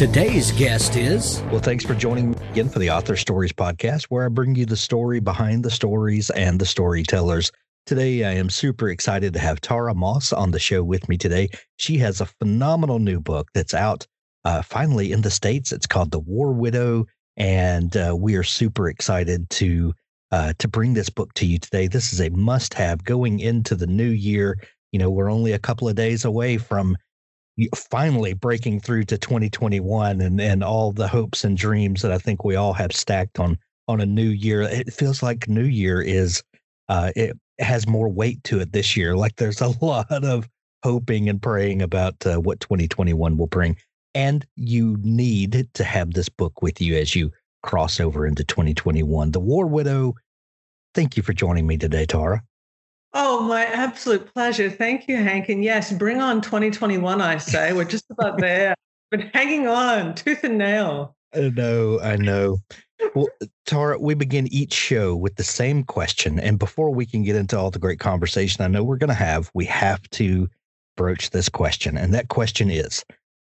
Today's guest is. Well, thanks for joining me again for the Author Stories podcast, where I bring you the story behind the stories and the storytellers. Today, I am super excited to have Tara Moss on the show with me today. She has a phenomenal new book that's out uh, finally in the States. It's called The War Widow, and uh, we are super excited to uh, to bring this book to you today. This is a must have going into the new year. You know, we're only a couple of days away from finally breaking through to 2021 and and all the hopes and dreams that I think we all have stacked on on a new year. It feels like New Year is uh, it has more weight to it this year. Like there's a lot of hoping and praying about uh, what 2021 will bring. And you need to have this book with you as you cross over into 2021. The War Widow. Thank you for joining me today, Tara. Oh, my absolute pleasure. Thank you, Hank. And yes, bring on 2021, I say. We're just about there. but hanging on tooth and nail. I know, I know. Well, Tara, we begin each show with the same question. And before we can get into all the great conversation I know we're going to have, we have to broach this question. And that question is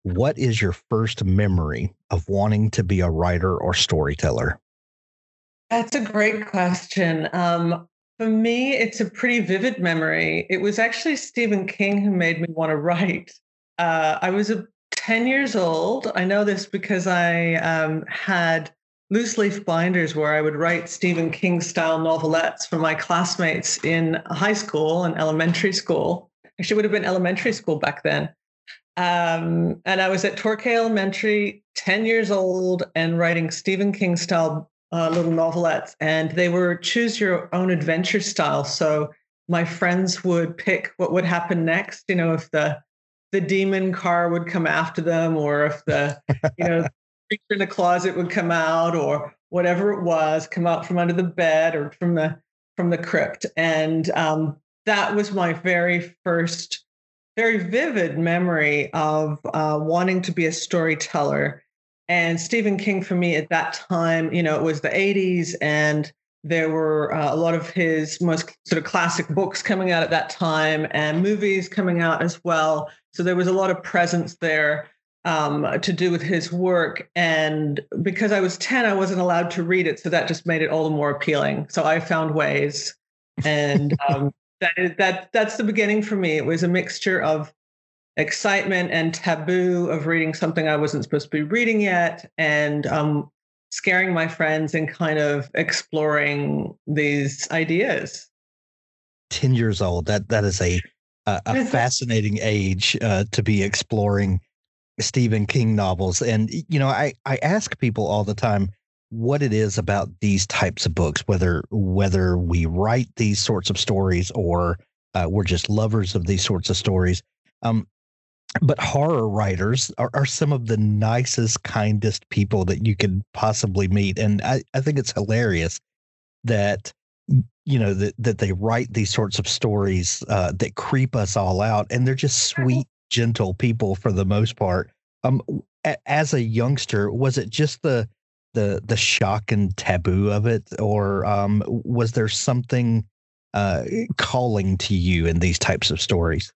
What is your first memory of wanting to be a writer or storyteller? That's a great question. Um, for me, it's a pretty vivid memory. It was actually Stephen King who made me want to write. Uh, I was a 10 years old. I know this because I um, had loose leaf binders where I would write Stephen King style novelettes for my classmates in high school and elementary school. Actually, would have been elementary school back then. Um, and I was at Torquay Elementary, 10 years old, and writing Stephen King style uh, little novelettes. And they were choose your own adventure style. So my friends would pick what would happen next. You know, if the the demon car would come after them, or if the you know creature in the closet would come out, or whatever it was, come out from under the bed or from the from the crypt. And um, that was my very first, very vivid memory of uh, wanting to be a storyteller. And Stephen King, for me at that time, you know, it was the 80s and there were uh, a lot of his most sort of classic books coming out at that time and movies coming out as well. So there was a lot of presence there um, to do with his work. And because I was 10, I wasn't allowed to read it. So that just made it all the more appealing. So I found ways. And um, that is, that, that's the beginning for me. It was a mixture of excitement and taboo of reading something I wasn't supposed to be reading yet, and um, scaring my friends and kind of exploring these ideas. Ten years old. That that is a a, a fascinating age uh, to be exploring Stephen King novels. And you know, I I ask people all the time what it is about these types of books, whether whether we write these sorts of stories or uh, we're just lovers of these sorts of stories. Um, but horror writers are, are some of the nicest, kindest people that you could possibly meet. And I, I think it's hilarious that you know that that they write these sorts of stories uh, that creep us all out, and they're just sweet, gentle people for the most part. Um, a, as a youngster, was it just the the the shock and taboo of it, or um, was there something uh, calling to you in these types of stories?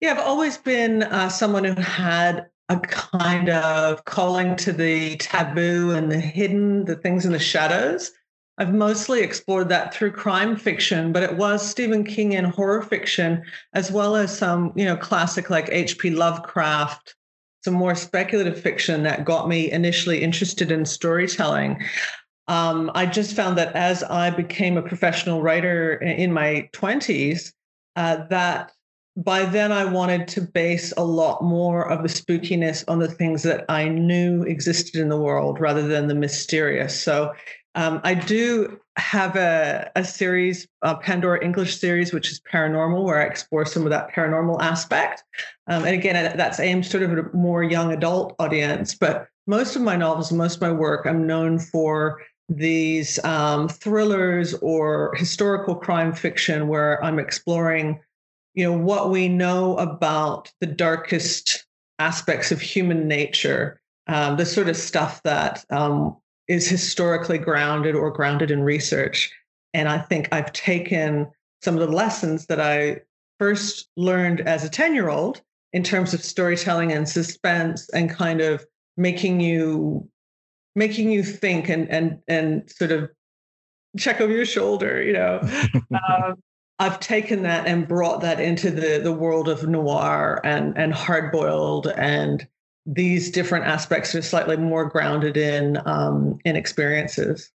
Yeah, I've always been uh, someone who had a kind of calling to the taboo and the hidden, the things in the shadows. I've mostly explored that through crime fiction, but it was Stephen King and horror fiction, as well as some, you know, classic like H.P. Lovecraft, some more speculative fiction that got me initially interested in storytelling. Um, I just found that as I became a professional writer in my 20s, uh, that by then I wanted to base a lot more of the spookiness on the things that I knew existed in the world rather than the mysterious. So um, I do have a, a series, a Pandora English series, which is paranormal, where I explore some of that paranormal aspect. Um, and again, that's aimed sort of at a more young adult audience. But most of my novels, most of my work, I'm known for these um, thrillers or historical crime fiction where I'm exploring, you know, what we know about the darkest aspects of human nature, um, the sort of stuff that um, is historically grounded or grounded in research. And I think I've taken some of the lessons that I first learned as a 10 year old in terms of storytelling and suspense and kind of making you making you think and and and sort of check over your shoulder you know um, i've taken that and brought that into the the world of noir and and hard boiled and these different aspects are slightly more grounded in um, in experiences.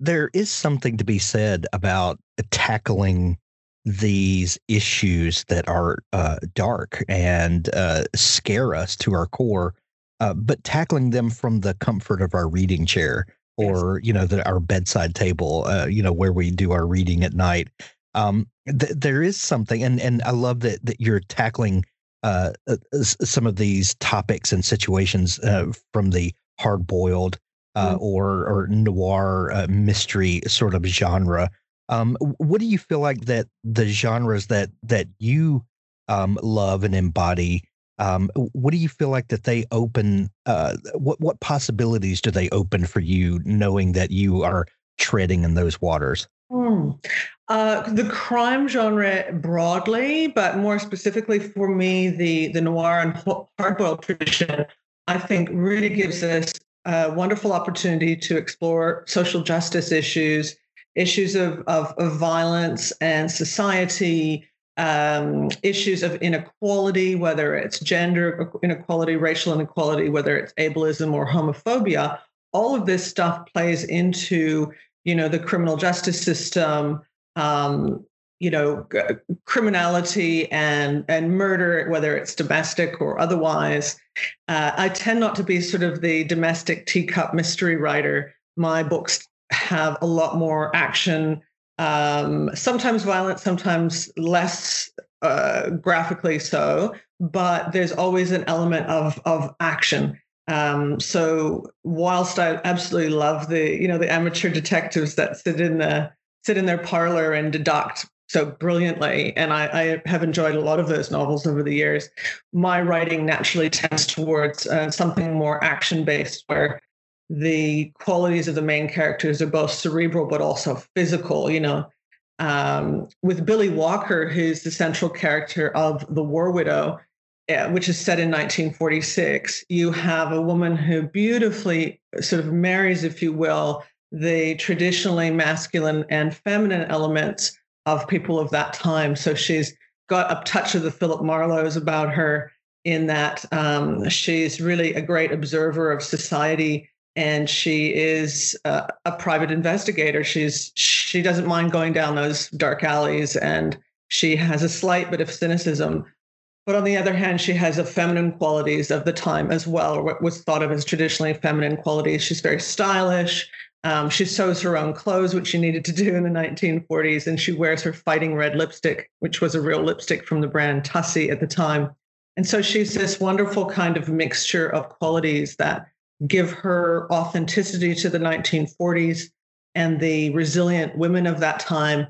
There is something to be said about tackling these issues that are uh, dark and uh, scare us to our core, uh, but tackling them from the comfort of our reading chair or you know the, our bedside table, uh, you know where we do our reading at night. Um, th- there is something, and and I love that that you're tackling uh, uh, some of these topics and situations from the hard boiled mm. or or noir mystery sort of genre um, what do you feel like that the genres that that you um, love and embody? Um, what do you feel like that they open? Uh, what what possibilities do they open for you, knowing that you are treading in those waters? Hmm. Uh, the crime genre broadly, but more specifically for me, the the noir and hardboiled tradition, I think really gives us a wonderful opportunity to explore social justice issues issues of, of, of violence and society, um, issues of inequality, whether it's gender inequality, racial inequality, whether it's ableism or homophobia, all of this stuff plays into you know the criminal justice system, um, you know g- criminality and and murder, whether it's domestic or otherwise. Uh, I tend not to be sort of the domestic teacup mystery writer. My books have a lot more action, um, sometimes violent, sometimes less uh, graphically so, but there's always an element of of action. Um, so whilst I absolutely love the you know the amateur detectives that sit in the sit in their parlor and deduct so brilliantly, and I, I have enjoyed a lot of those novels over the years. My writing naturally tends towards uh, something more action based, where the qualities of the main characters are both cerebral but also physical. You know, um, with Billie Walker, who's the central character of The War Widow, uh, which is set in 1946, you have a woman who beautifully sort of marries, if you will, the traditionally masculine and feminine elements of people of that time. So she's got a touch of the Philip Marlowe's about her in that um, she's really a great observer of society and she is uh, a private investigator. She's she doesn't mind going down those dark alleys, and she has a slight bit of cynicism. But on the other hand, she has a feminine qualities of the time as well, or what was thought of as traditionally feminine qualities. She's very stylish. Um, she sews her own clothes, which she needed to do in the 1940s, and she wears her fighting red lipstick, which was a real lipstick from the brand Tussy at the time. And so she's this wonderful kind of mixture of qualities that give her authenticity to the 1940s and the resilient women of that time.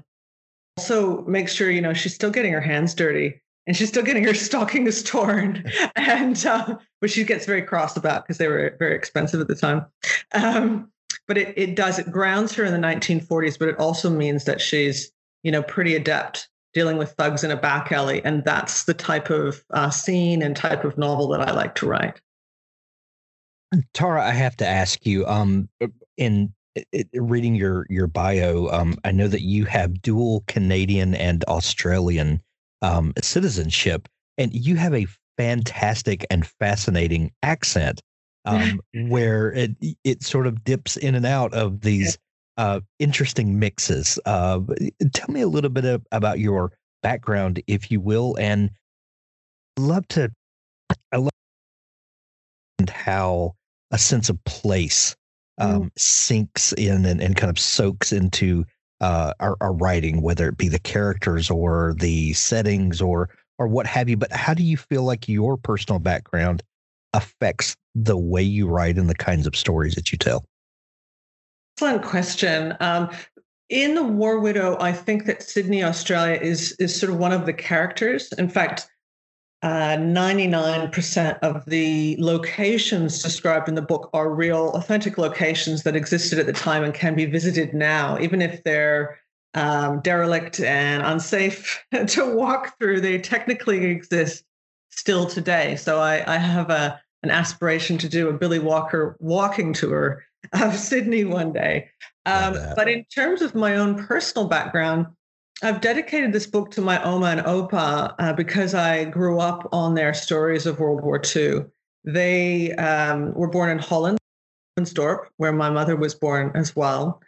Also, make sure you know she's still getting her hands dirty and she's still getting her stockings torn, and uh, which she gets very cross about because they were very expensive at the time. Um, but it it does it grounds her in the 1940s, but it also means that she's you know pretty adept dealing with thugs in a back alley, and that's the type of uh, scene and type of novel that I like to write. Tara, I have to ask you. Um, in reading your your bio, um, I know that you have dual Canadian and Australian um, citizenship, and you have a fantastic and fascinating accent, um, where it it sort of dips in and out of these uh, interesting mixes. Uh, tell me a little bit of, about your background, if you will, and love to. I love how a sense of place um, mm. sinks in and, and kind of soaks into uh, our, our writing, whether it be the characters or the settings or or what have you. But how do you feel like your personal background affects the way you write and the kinds of stories that you tell? Excellent question. Um, in the War Widow, I think that Sydney, Australia, is is sort of one of the characters. In fact, uh, 99% of the locations described in the book are real, authentic locations that existed at the time and can be visited now, even if they're um, derelict and unsafe to walk through. They technically exist still today. So I, I have a an aspiration to do a Billie Walker walking tour of Sydney one day. Um, but in terms of my own personal background, I've dedicated this book to my Oma and Opa uh, because I grew up on their stories of World War II. They um, were born in Holland, where my mother was born as well.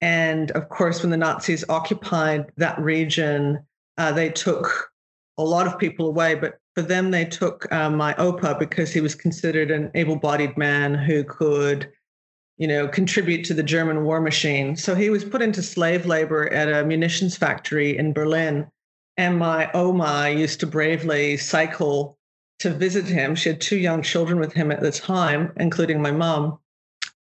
And of course, when the Nazis occupied that region, uh, they took a lot of people away. But for them, they took uh, my Opa because he was considered an able bodied man who could you know, contribute to the German war machine. So he was put into slave labor at a munitions factory in Berlin. And my Oma used to bravely cycle to visit him. She had two young children with him at the time, including my mom.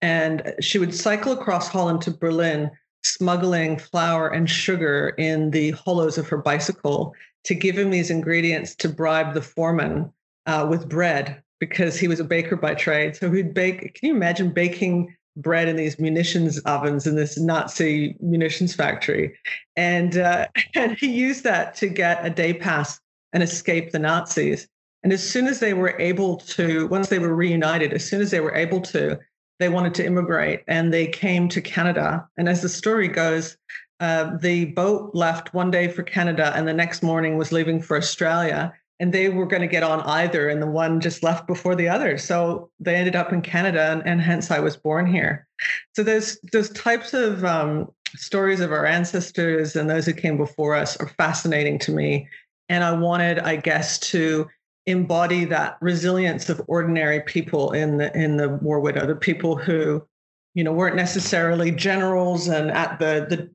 And she would cycle across Holland to Berlin, smuggling flour and sugar in the hollows of her bicycle to give him these ingredients to bribe the foreman uh, with bread because he was a baker by trade. So he'd bake. Can you imagine baking bread in these munitions ovens in this Nazi munitions factory. And, uh, and he used that to get a day pass and escape the Nazis. And as soon as they were able to, once they were reunited, as soon as they were able to, they wanted to immigrate and they came to Canada. And as the story goes, uh, the boat left one day for Canada and the next morning was leaving for Australia and they were going to get on either and the one just left before the other. So they ended up in canada and, and hence i was born here. So those those types of um, stories of our ancestors and those who came before us are fascinating to me. And i wanted i guess to embody that resilience of ordinary people in the in the war widow the people who you know weren't necessarily generals and at the the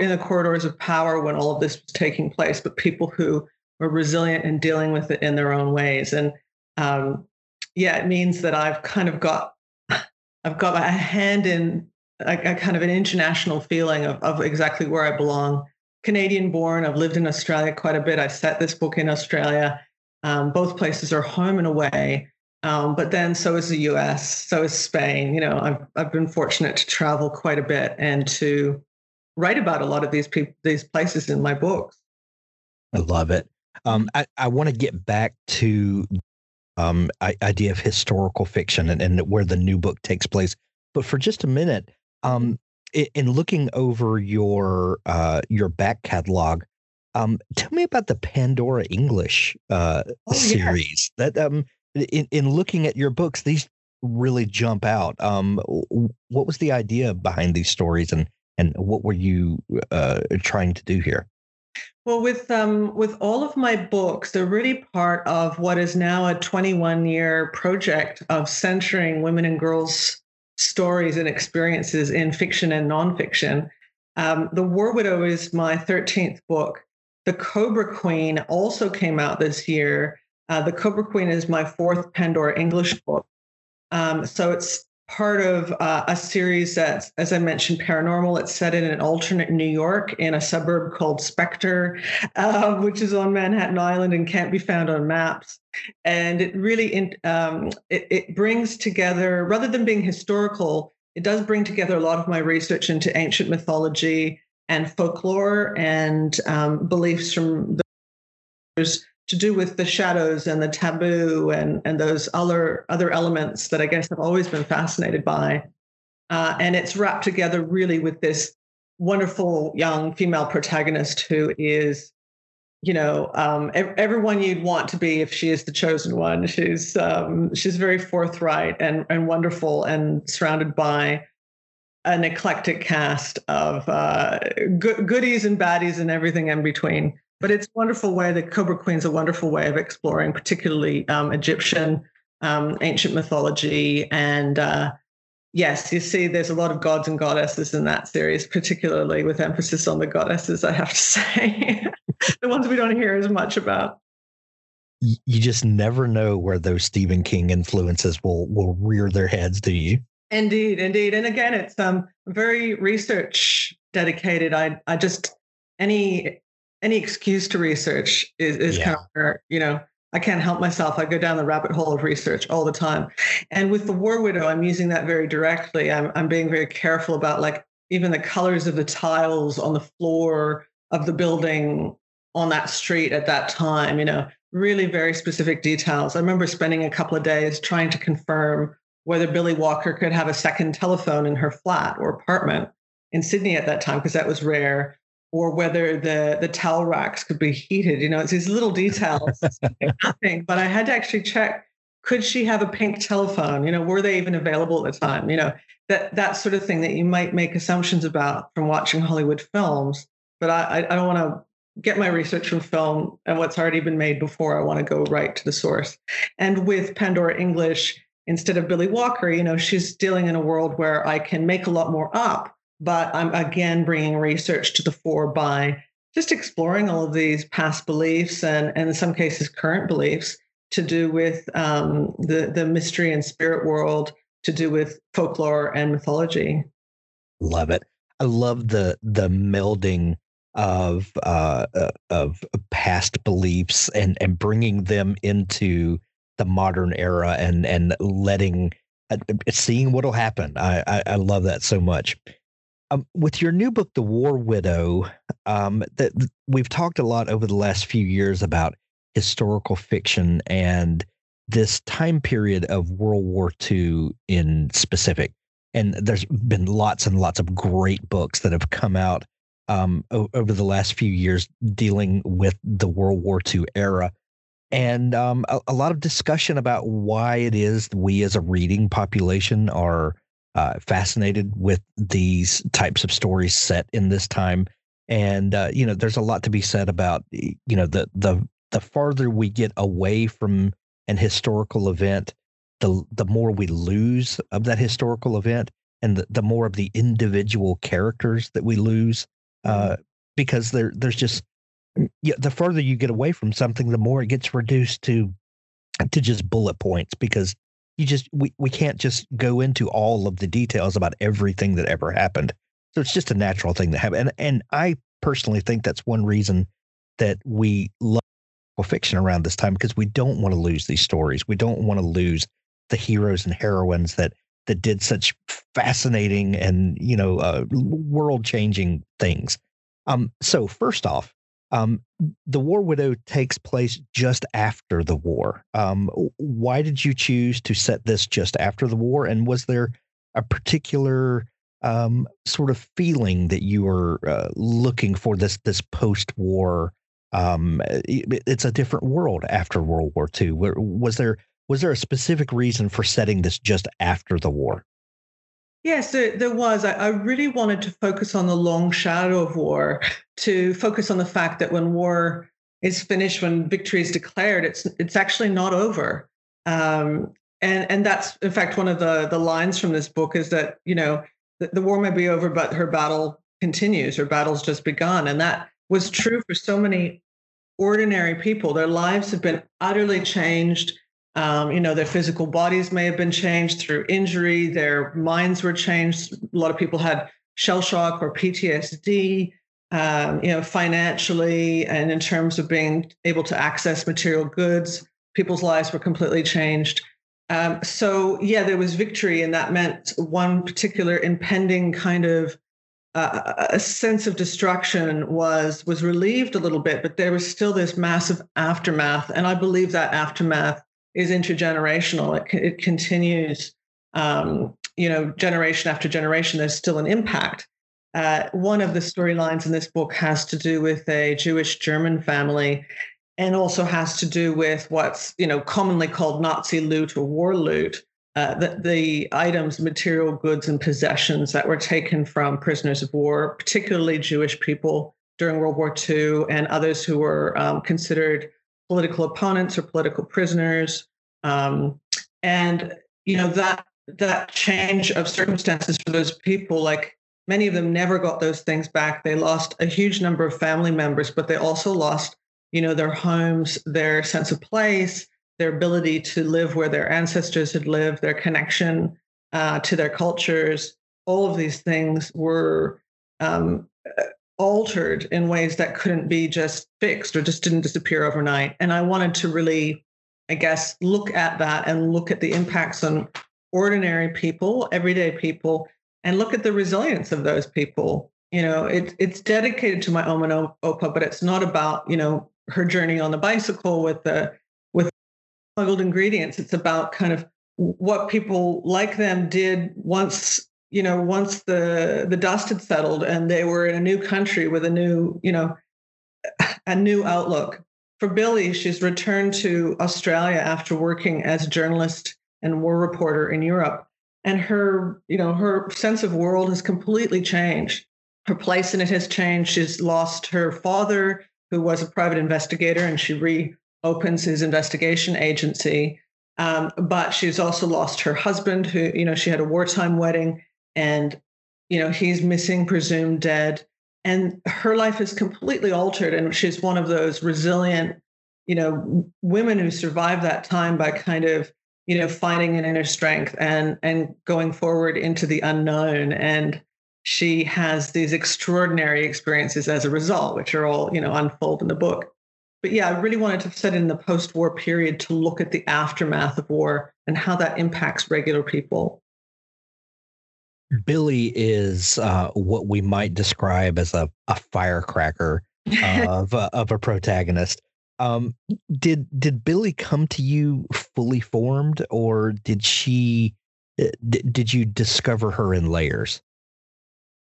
in the corridors of power when all of this was taking place but people who were resilient in dealing with it in their own ways. And um, yeah, it means that I've kind of got I've got a hand in a, a kind of an international feeling of, of exactly where I belong. Canadian born, I've lived in Australia quite a bit. I set this book in Australia. Um, both places are home in a way. Um, but then so is the US, so is Spain. You know, I've I've been fortunate to travel quite a bit and to write about a lot of these people, these places in my books. I love it. Um, I, I want to get back to um, idea of historical fiction and, and where the new book takes place. But for just a minute, um, in, in looking over your uh, your back catalog, um, tell me about the Pandora English uh, oh, series. That um, in, in looking at your books, these really jump out. Um, what was the idea behind these stories, and and what were you uh, trying to do here? Well, with um, with all of my books, they're really part of what is now a 21 year project of centering women and girls' stories and experiences in fiction and nonfiction. Um, the War Widow is my 13th book. The Cobra Queen also came out this year. Uh, the Cobra Queen is my fourth Pandora English book. Um, so it's part of uh, a series that's, as I mentioned, paranormal. It's set in an alternate New York in a suburb called Spectre, uh, which is on Manhattan Island and can't be found on maps. And it really in, um, it, it brings together, rather than being historical, it does bring together a lot of my research into ancient mythology and folklore and um, beliefs from the to do with the shadows and the taboo and and those other other elements that I guess I've always been fascinated by. Uh, and it's wrapped together really with this wonderful young female protagonist who is, you know, um, everyone you'd want to be if she is the chosen one. She's um, she's very forthright and and wonderful and surrounded by an eclectic cast of uh, go- goodies and baddies and everything in between. But it's a wonderful way. The Cobra Queen's a wonderful way of exploring, particularly um, Egyptian um, ancient mythology. And uh, yes, you see, there's a lot of gods and goddesses in that series, particularly with emphasis on the goddesses. I have to say, the ones we don't hear as much about. you just never know where those Stephen King influences will will rear their heads, do you? Indeed, indeed. And again, it's um very research dedicated. I I just any any excuse to research is, is yeah. kind of where, you know, I can't help myself. I go down the rabbit hole of research all the time. And with the War Widow, I'm using that very directly. I'm I'm being very careful about like even the colors of the tiles on the floor of the building on that street at that time, you know, really very specific details. I remember spending a couple of days trying to confirm whether Billie Walker could have a second telephone in her flat or apartment in Sydney at that time, because that was rare, or whether the the towel racks could be heated. You know, it's these little details, nothing. But I had to actually check: could she have a pink telephone? You know, were they even available at the time? You know, that that sort of thing that you might make assumptions about from watching Hollywood films. But I I don't want to get my research from film and what's already been made before. I want to go right to the source. And with Pandora English, instead of Billie Walker, you know, she's dealing in a world where I can make a lot more up, but I'm again bringing research to the fore by just exploring all of these past beliefs and, and in some cases, current beliefs to do with um, the, the mystery and spirit world, to do with folklore and mythology. Love it. I love the the melding of uh, uh, of past beliefs and and bringing them into the modern era and and letting uh, seeing what'll happen. I, I, I love that so much. Um, with your new book, The War Widow, um, that we've talked a lot over the last few years about historical fiction and this time period of World War II in specific. And there's been lots and lots of great books that have come out um, o- over the last few years dealing with the World War II era. And um, a, a, lot of discussion about why it is we as a reading population are uh, fascinated with these types of stories set in this time. And uh, you know, there's a lot to be said about you know the the the farther we get away from an historical event, the the more we lose of that historical event, and the, the more of the individual characters that we lose uh, because there there's just yeah, the further you get away from something, the more it gets reduced to to just bullet points because you just we, we can't just go into all of the details about everything that ever happened. So it's just a natural thing to happen. And and I personally think that's one reason that we love fiction around this time because we don't want to lose these stories. We don't want to lose the heroes and heroines that that did such fascinating and you know uh, world changing things. Um, so first off, um, the War Widow takes place just after the war. Um, why did you choose to set this just after the war? And was there a particular um, sort of feeling that you were uh, looking for this this post war? Um, it, it's a different world after World War II. Was there was there a specific reason for setting this just after the war? Yes, there, there was. I, I, really wanted to focus on the long shadow of war, to focus on the fact that when war is finished, when victory is declared, it's it's actually not over. Um, and and that's in fact one of the the lines from this book is that you know the, the war may be over, but her battle continues. Her battle's just begun, and that was true for so many ordinary people. Their lives have been utterly changed um, you know, their physical bodies may have been changed through injury, their minds were changed. A lot of people had shell shock or PTSD, um, you know, financially and in terms of being able to access material goods. People's lives were completely changed. Um, so, yeah, there was victory, and that meant one particular impending kind of uh, a sense of destruction was was relieved a little bit, but there was still this massive aftermath, and I believe that aftermath is intergenerational. It, it continues, um, you know, generation after generation. There's still an impact. Uh, one of the storylines in this book has to do with a Jewish German family, and also has to do with what's you know commonly called Nazi loot or war loot. Uh, the, the items, material goods, and possessions that were taken from prisoners of war, particularly Jewish people during World War II, and others who were um, considered political opponents or political prisoners. Um, and you know that that change of circumstances for those people, like many of them never got those things back. They lost a huge number of family members, but they also lost you know, their homes, their sense of place, their ability to live where their ancestors had lived, their connection uh, to their cultures, all of these things were um, altered in ways that couldn't be just fixed or just didn't disappear overnight. And I wanted to really, I guess, look at that and look at the impacts on ordinary people, everyday people, and look at the resilience of those people. You know, it, it's dedicated to my Oma Opa, but it's not about, you know, her journey on the bicycle with the with smuggled ingredients. It's about kind of what people like them did once you know once the the dust had settled and they were in a new country with a new you know a new outlook. For billie she's returned to australia after working as a journalist and war reporter in europe. And her you know her sense of world has completely changed. Her place in it has changed. She's lost her father who was a private investigator and she reopens his investigation agency. Um, but she's also lost her husband, who, you know, she had a wartime wedding and, you know, he's missing, presumed dead. And her life is completely altered. And she's one of those resilient, you know, women who survived that time by kind of, you know, finding an inner strength and and going forward into the unknown. And she has these extraordinary experiences as a result, which are all, you know, unfold in the book but yeah, I really wanted to set in the post war period to look at the aftermath of war and how that impacts regular people. Billie is uh, what we might describe as a, a firecracker of, uh, of a protagonist. Um, did did Billie come to you fully formed, or did she? Uh, d- did you discover her in layers?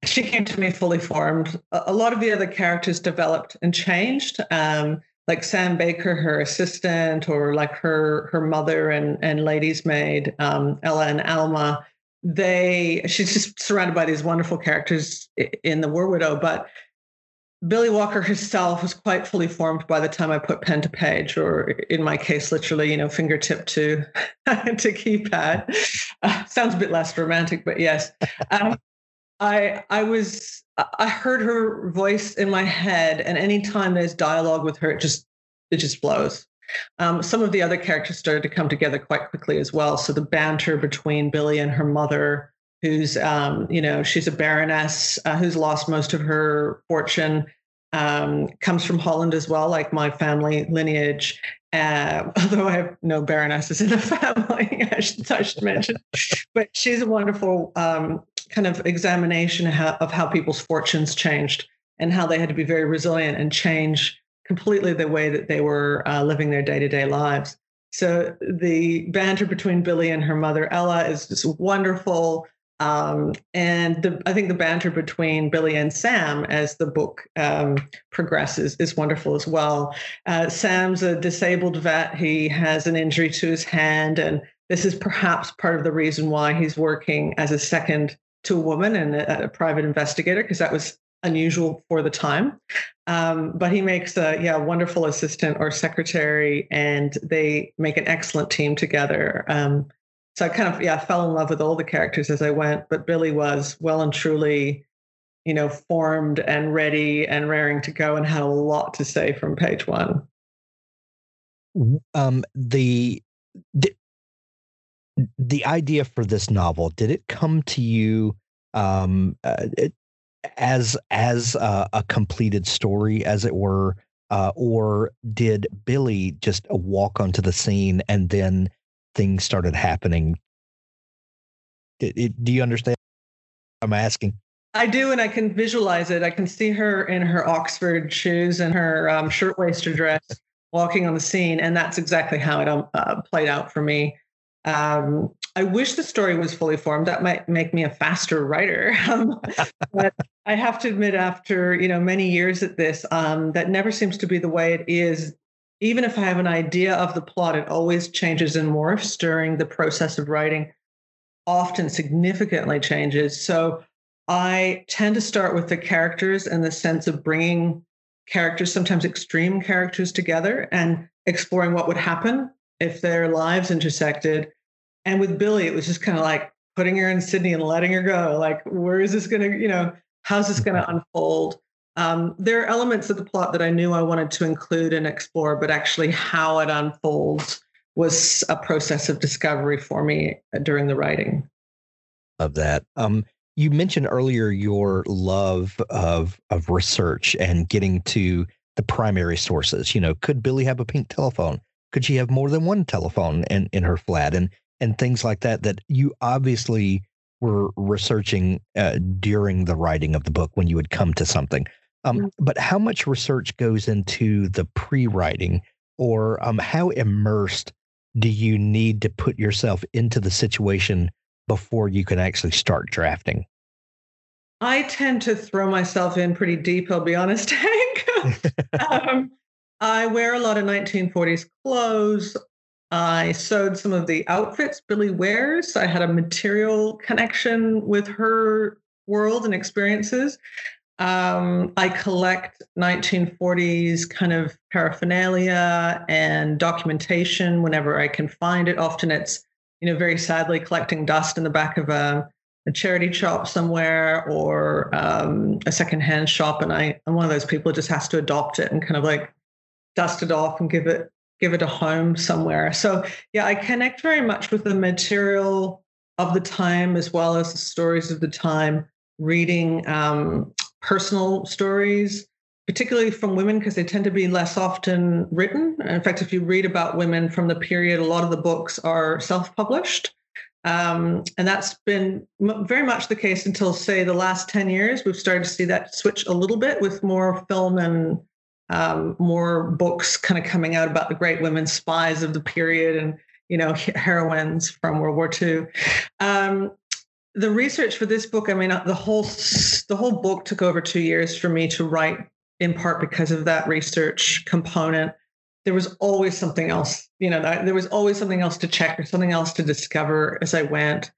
She came to me fully formed. A, a lot of the other characters developed and changed. Um, like Sam Baker, her assistant, or like her her mother and and lady's maid, um, Ella and Alma. They she's just surrounded by these wonderful characters in the War Widow, but Billie Walker herself was quite fully formed by the time I put pen to page, or in my case, literally, you know, fingertip to to keypad. Uh, sounds a bit less romantic, but yes. Um, I I was I heard her voice in my head, and anytime there's dialogue with her, it just it just flows. Um, some of the other characters started to come together quite quickly as well. So the banter between Billie and her mother, who's um, you know she's a baroness uh, who's lost most of her fortune, um, comes from Holland as well, like my family lineage. Uh, although I have no baronesses in the family, I should, I should mention, but she's a wonderful um, kind of examination of how people's fortunes changed and how they had to be very resilient and change completely the way that they were uh, living their day-to-day lives. So the banter between Billie and her mother Ella is just wonderful. Um, and the, I think the banter between Billie and Sam as the book um, progresses is wonderful as well. Uh, Sam's a disabled vet. He has an injury to his hand, and this is perhaps part of the reason why he's working as a second to a woman and a, a private investigator because that was unusual for the time. Um, but he makes a yeah wonderful assistant or secretary, and they make an excellent team together. Um, so I kind of yeah fell in love with all the characters as I went, but Billie was well and truly, you know, formed and ready and raring to go, and had a lot to say from page one. Um, the, the the idea for this novel did it come to you um, uh, as as uh, a completed story, as it were, uh, or did Billie just walk onto the scene and then things started happening? It, it, do you understand? I'm asking. I do, and I can visualize it. I can see her in her Oxford shoes and her um, shirtwaist dress walking on the scene, and that's exactly how it um, uh, played out for me. Um, I wish the story was fully formed. That might make me a faster writer. Um, but I have to admit, after you know many years at this, um, that never seems to be the way it is. Even if I have an idea of the plot, it always changes and morphs during the process of writing. Often significantly changes. So I tend to start with the characters and the sense of bringing characters, sometimes extreme characters, together and exploring what would happen if their lives intersected and with Billie, it was just kind of like putting her in Sydney and letting her go. Like, where is this going to, you know, how's this going to unfold? Um, there are elements of the plot that I knew I wanted to include and explore, but actually how it unfolds was a process of discovery for me during the writing. Of that, um, you mentioned earlier your love of of research and getting to the primary sources. You know, could Billie have a pink telephone? Could she have more than one telephone in in her flat? And and things like that. That you obviously were researching uh, during the writing of the book when you would come to something. Um, mm-hmm. But how much research goes into the pre-writing, or um, how immersed do you need to put yourself into the situation before you can actually start drafting? I tend to throw myself in pretty deep, I'll be honest, Hank. um, I wear a lot of 1940s clothes. I sewed some of the outfits Billie wears. I had a material connection with her world and experiences. Um, I collect 1940s kind of paraphernalia and documentation whenever I can find it. Often it's, you know, very sadly collecting dust in the back of a, a charity shop somewhere or um, a secondhand shop. And I, I'm one of those people who just has to adopt it and kind of like dust it off and give it give it a home somewhere. So yeah, I connect very much with the material of the time as well as the stories of the time. Reading um, personal stories, particularly from women, because they tend to be less often written. In fact, if you read about women from the period, a lot of the books are self published. Um, and that's been m- very much the case until, say, the last 10 years. We've started to see that switch a little bit with more film and um, more books kind of coming out about the great women spies of the period and, you know, heroines from World War II. Um, the research for this book, I mean, the whole the whole book took over two years for me to write, in part because of that research component. There was always something else, you know, there was always something else to check or something else to discover as I went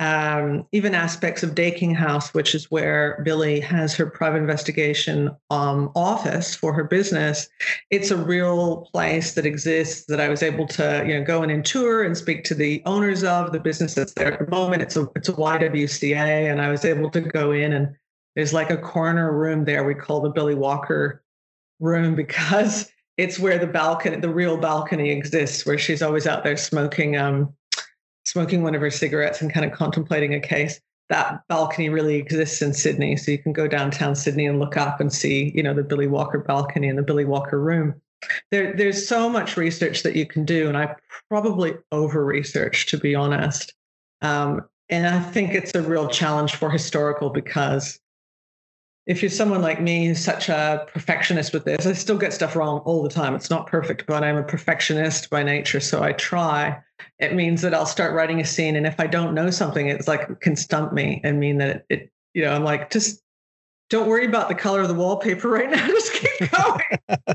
um, even aspects of Daking House, which is where Billie has her private investigation um, office for her business. It's a real place that exists that I was able to, you know, go in and tour and speak to the owners of the business that's there at the moment. It's a it's a YWCA, and I was able to go in and there's like a corner room there we call the Billie Walker room because it's where the balcony, the real balcony exists, where she's always out there smoking um, smoking one of her cigarettes and kind of contemplating a case that balcony really exists in Sydney. So you can go downtown Sydney and look up and see, you know, the Billie Walker balcony and the Billie Walker room. There, there's so much research that you can do, and I probably over research to be honest. Um, and I think it's a real challenge for historical because if you're someone like me who's such a perfectionist with this, I still get stuff wrong all the time. It's not perfect, but I'm a perfectionist by nature, so I try. It means that I'll start writing a scene, and if I don't know something, it's like it can stump me and mean that it, it you know, I'm like, just don't worry about the color of the wallpaper right now. Just keep going.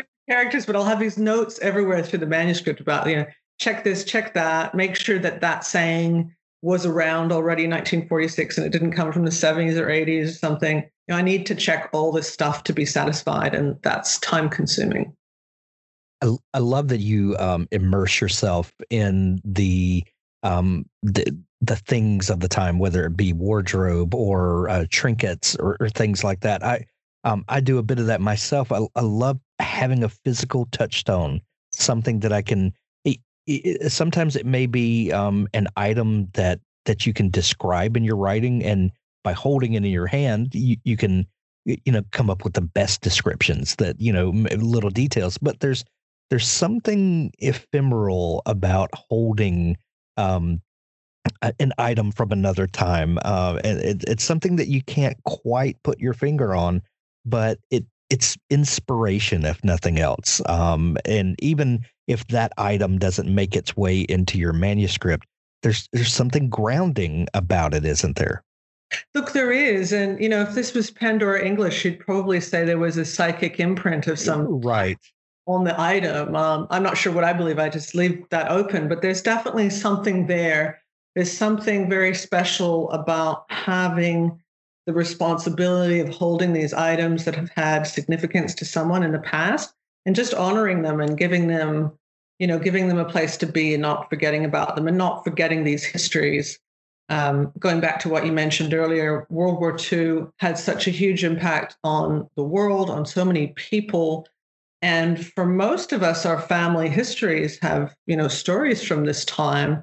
characters, but I'll have these notes everywhere through the manuscript about, you know, check this, check that, make sure that that saying was around already in 1946 and it didn't come from the 70s or 80s or something. You know, I need to check all this stuff to be satisfied, and that's time consuming. I, I love that you um, immerse yourself in the um, the the things of the time, whether it be wardrobe or uh, trinkets or, or, things like that. I um, I do a bit of that myself. I, I love having a physical touchstone, something that I can it, sometimes it may be um, an item that that you can describe in your writing, and by holding it in your hand, you, you can you know come up with the best descriptions that you know little details. But there's there's something ephemeral about holding um, an item from another time, uh, and it, it's something that you can't quite put your finger on, but it it's inspiration if nothing else. Um, and even if that item doesn't make its way into your manuscript, there's there's something grounding about it, isn't there? Look, there is, and you know, if this was Pandora English, she'd probably say there was a psychic imprint of some right on the item. Um, I'm not sure what I believe. I just leave that open, but there's definitely something there. There's something very special about having the responsibility of holding these items that have had significance to someone in the past and just honoring them and giving them you know giving them a place to be and not forgetting about them and not forgetting these histories um, going back to what you mentioned earlier, World War II had such a huge impact on the world, on so many people. And for most of us, our family histories have, you know, stories from this time.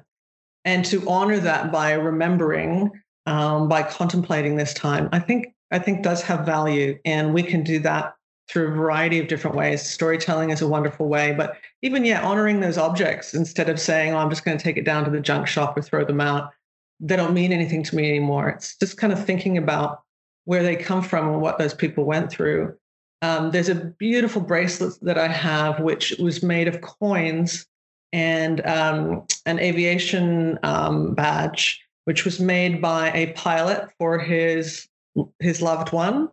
And to honor that by remembering, um, by contemplating this time, I think I think does have value. And we can do that through a variety of different ways. Storytelling is a wonderful way, but even yeah, honoring those objects instead of saying, "Oh, I'm just going to take it down to the junk shop or throw them out." they don't mean anything to me anymore. It's just kind of thinking about where they come from and what those people went through. Um, there's a beautiful bracelet that I have, which was made of coins and um, an aviation um, badge, which was made by a pilot for his his loved one.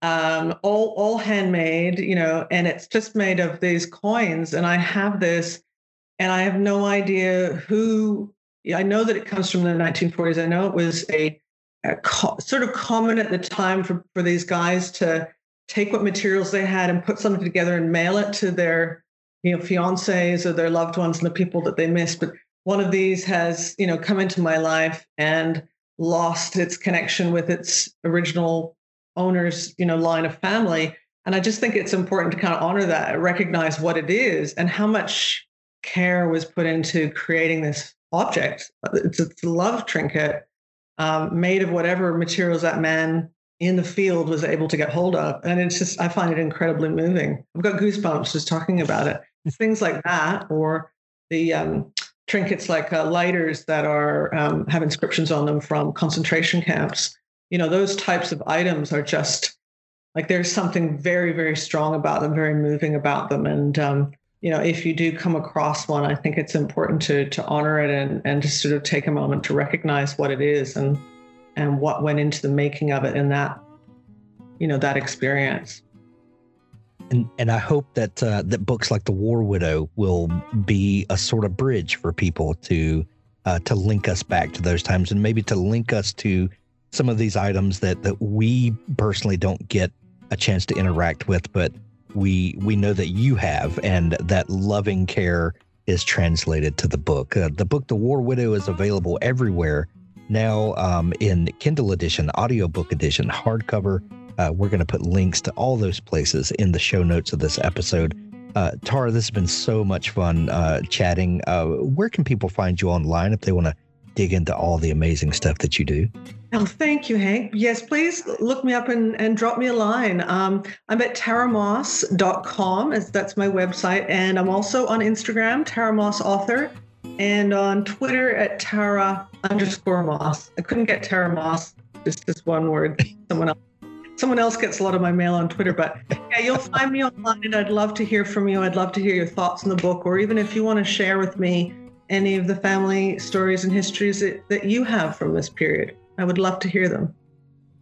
Um, all all handmade, you know, and it's just made of these coins. And I have this, and I have no idea who I know that it comes from the 1940s. I know it was a, a co- sort of common at the time for, for these guys to take what materials they had and put something together and mail it to their you know fiancés or their loved ones and the people that they missed. But one of these has you know come into my life and lost its connection with its original owner's you know line of family. And I just think it's important to kind of honor that, recognize what it is, and how much care was put into creating this object. It's a love trinket um, made of whatever materials that man in the field was able to get hold of. And it's just, I find it incredibly moving. I've got goosebumps just talking about it. Things like that, or the um, trinkets like uh, lighters that are um, have inscriptions on them from concentration camps. You know, those types of items are just like there's something very, very strong about them, very moving about them. And um, you know, if you do come across one, I think it's important to to honor it and and to sort of take a moment to recognize what it is and and what went into the making of it and that, you know, that experience. And and I hope that uh, that books like The War Widow will be a sort of bridge for people to uh, to link us back to those times and maybe to link us to some of these items that that we personally don't get a chance to interact with, but we we know that you have, and that loving care is translated to the book. Uh, the book, The War Widow, is available everywhere now um, in Kindle edition, audiobook edition, hardcover. Uh, we're going to put links to all those places in the show notes of this episode. Uh, Tara, this has been so much fun uh, chatting. Uh, where can people find you online if they want to dig into all the amazing stuff that you do? Oh, thank you, Hank. Yes, please look me up and, and drop me a line. Um, I'm at taramoss.com, as that's my website. And I'm also on Instagram, Tara Moss Author, and on Twitter at Tara underscore Moss. I couldn't get Tara Moss, just this one word. Someone else. Someone else gets a lot of my mail on Twitter, but yeah, you'll find me online and I'd love to hear from you. I'd love to hear your thoughts on the book, or even if you want to share with me any of the family stories and histories that, that you have from this period. I would love to hear them.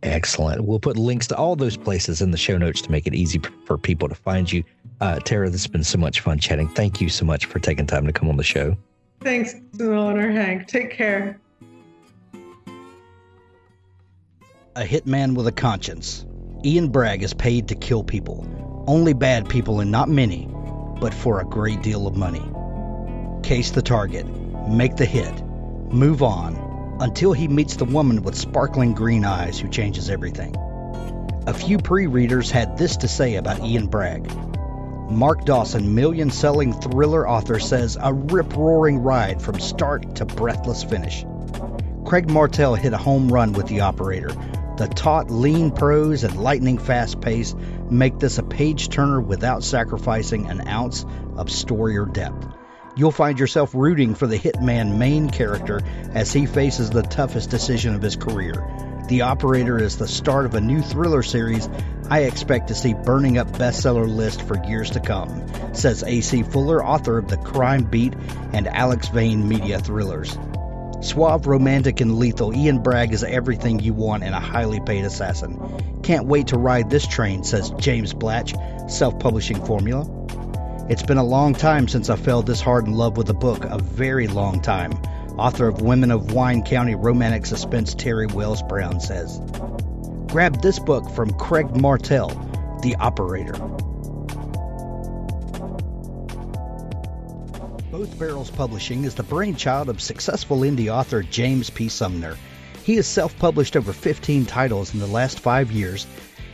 Excellent. We'll put links to all those places in the show notes to make it easy for people to find you. Uh, Tara, this has been so much fun chatting. Thank you so much for taking time to come on the show. Thanks, it's an honor, Hank. Take care. A hitman with a conscience. Ian Bragg is paid to kill people. Only bad people and not many, but for a great deal of money. Case the target. Make the hit. Move on until he meets the woman with sparkling green eyes who changes everything. A few pre readers had this to say about Ian Bragg. Mark Dawson, million selling thriller author, says a rip roaring ride from start to breathless finish. Craig Martell hit a home run with The Operator. The taut, lean prose and lightning fast pace make this a page turner without sacrificing an ounce of story or depth. You'll find yourself rooting for the hitman main character as he faces the toughest decision of his career. The Operator is the start of a new thriller series I expect to see burning up bestseller list for years to come, says AC Fuller, author of The Crime Beat and Alex Vane media thrillers. Suave, romantic, and lethal, Ian Bragg is everything you want in a highly paid assassin. Can't wait to ride this train, says James Blatch, self publishing formula. It's been a long time since I fell this hard in love with a book, a very long time. Author of Women of Wine County Romantic Suspense Terry Wells Brown says. Grab this book from Craig Martell, The Operator. Barrels Publishing is the brainchild of successful indie author James P. Sumner. He has self published over 15 titles in the last five years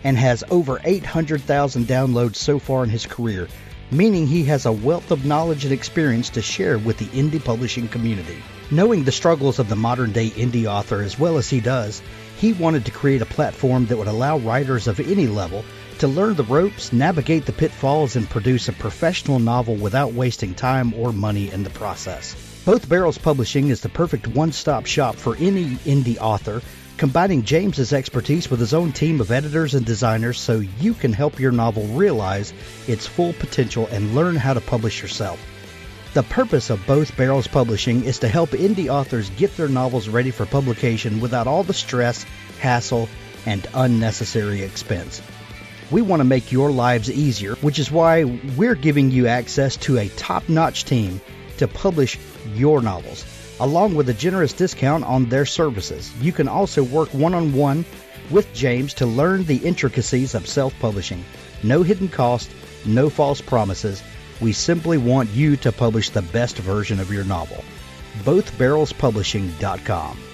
and has over 800,000 downloads so far in his career, meaning he has a wealth of knowledge and experience to share with the indie publishing community. Knowing the struggles of the modern day indie author as well as he does, he wanted to create a platform that would allow writers of any level to learn the ropes, navigate the pitfalls, and produce a professional novel without wasting time or money in the process. Both Barrels Publishing is the perfect one stop shop for any indie author, combining James's expertise with his own team of editors and designers so you can help your novel realize its full potential and learn how to publish yourself. The purpose of both Barrels Publishing is to help indie authors get their novels ready for publication without all the stress, hassle, and unnecessary expense. We want to make your lives easier, which is why we're giving you access to a top notch team to publish your novels, along with a generous discount on their services. You can also work one on one with James to learn the intricacies of self publishing. No hidden cost, no false promises. We simply want you to publish the best version of your novel. BothBarrelsPublishing.com.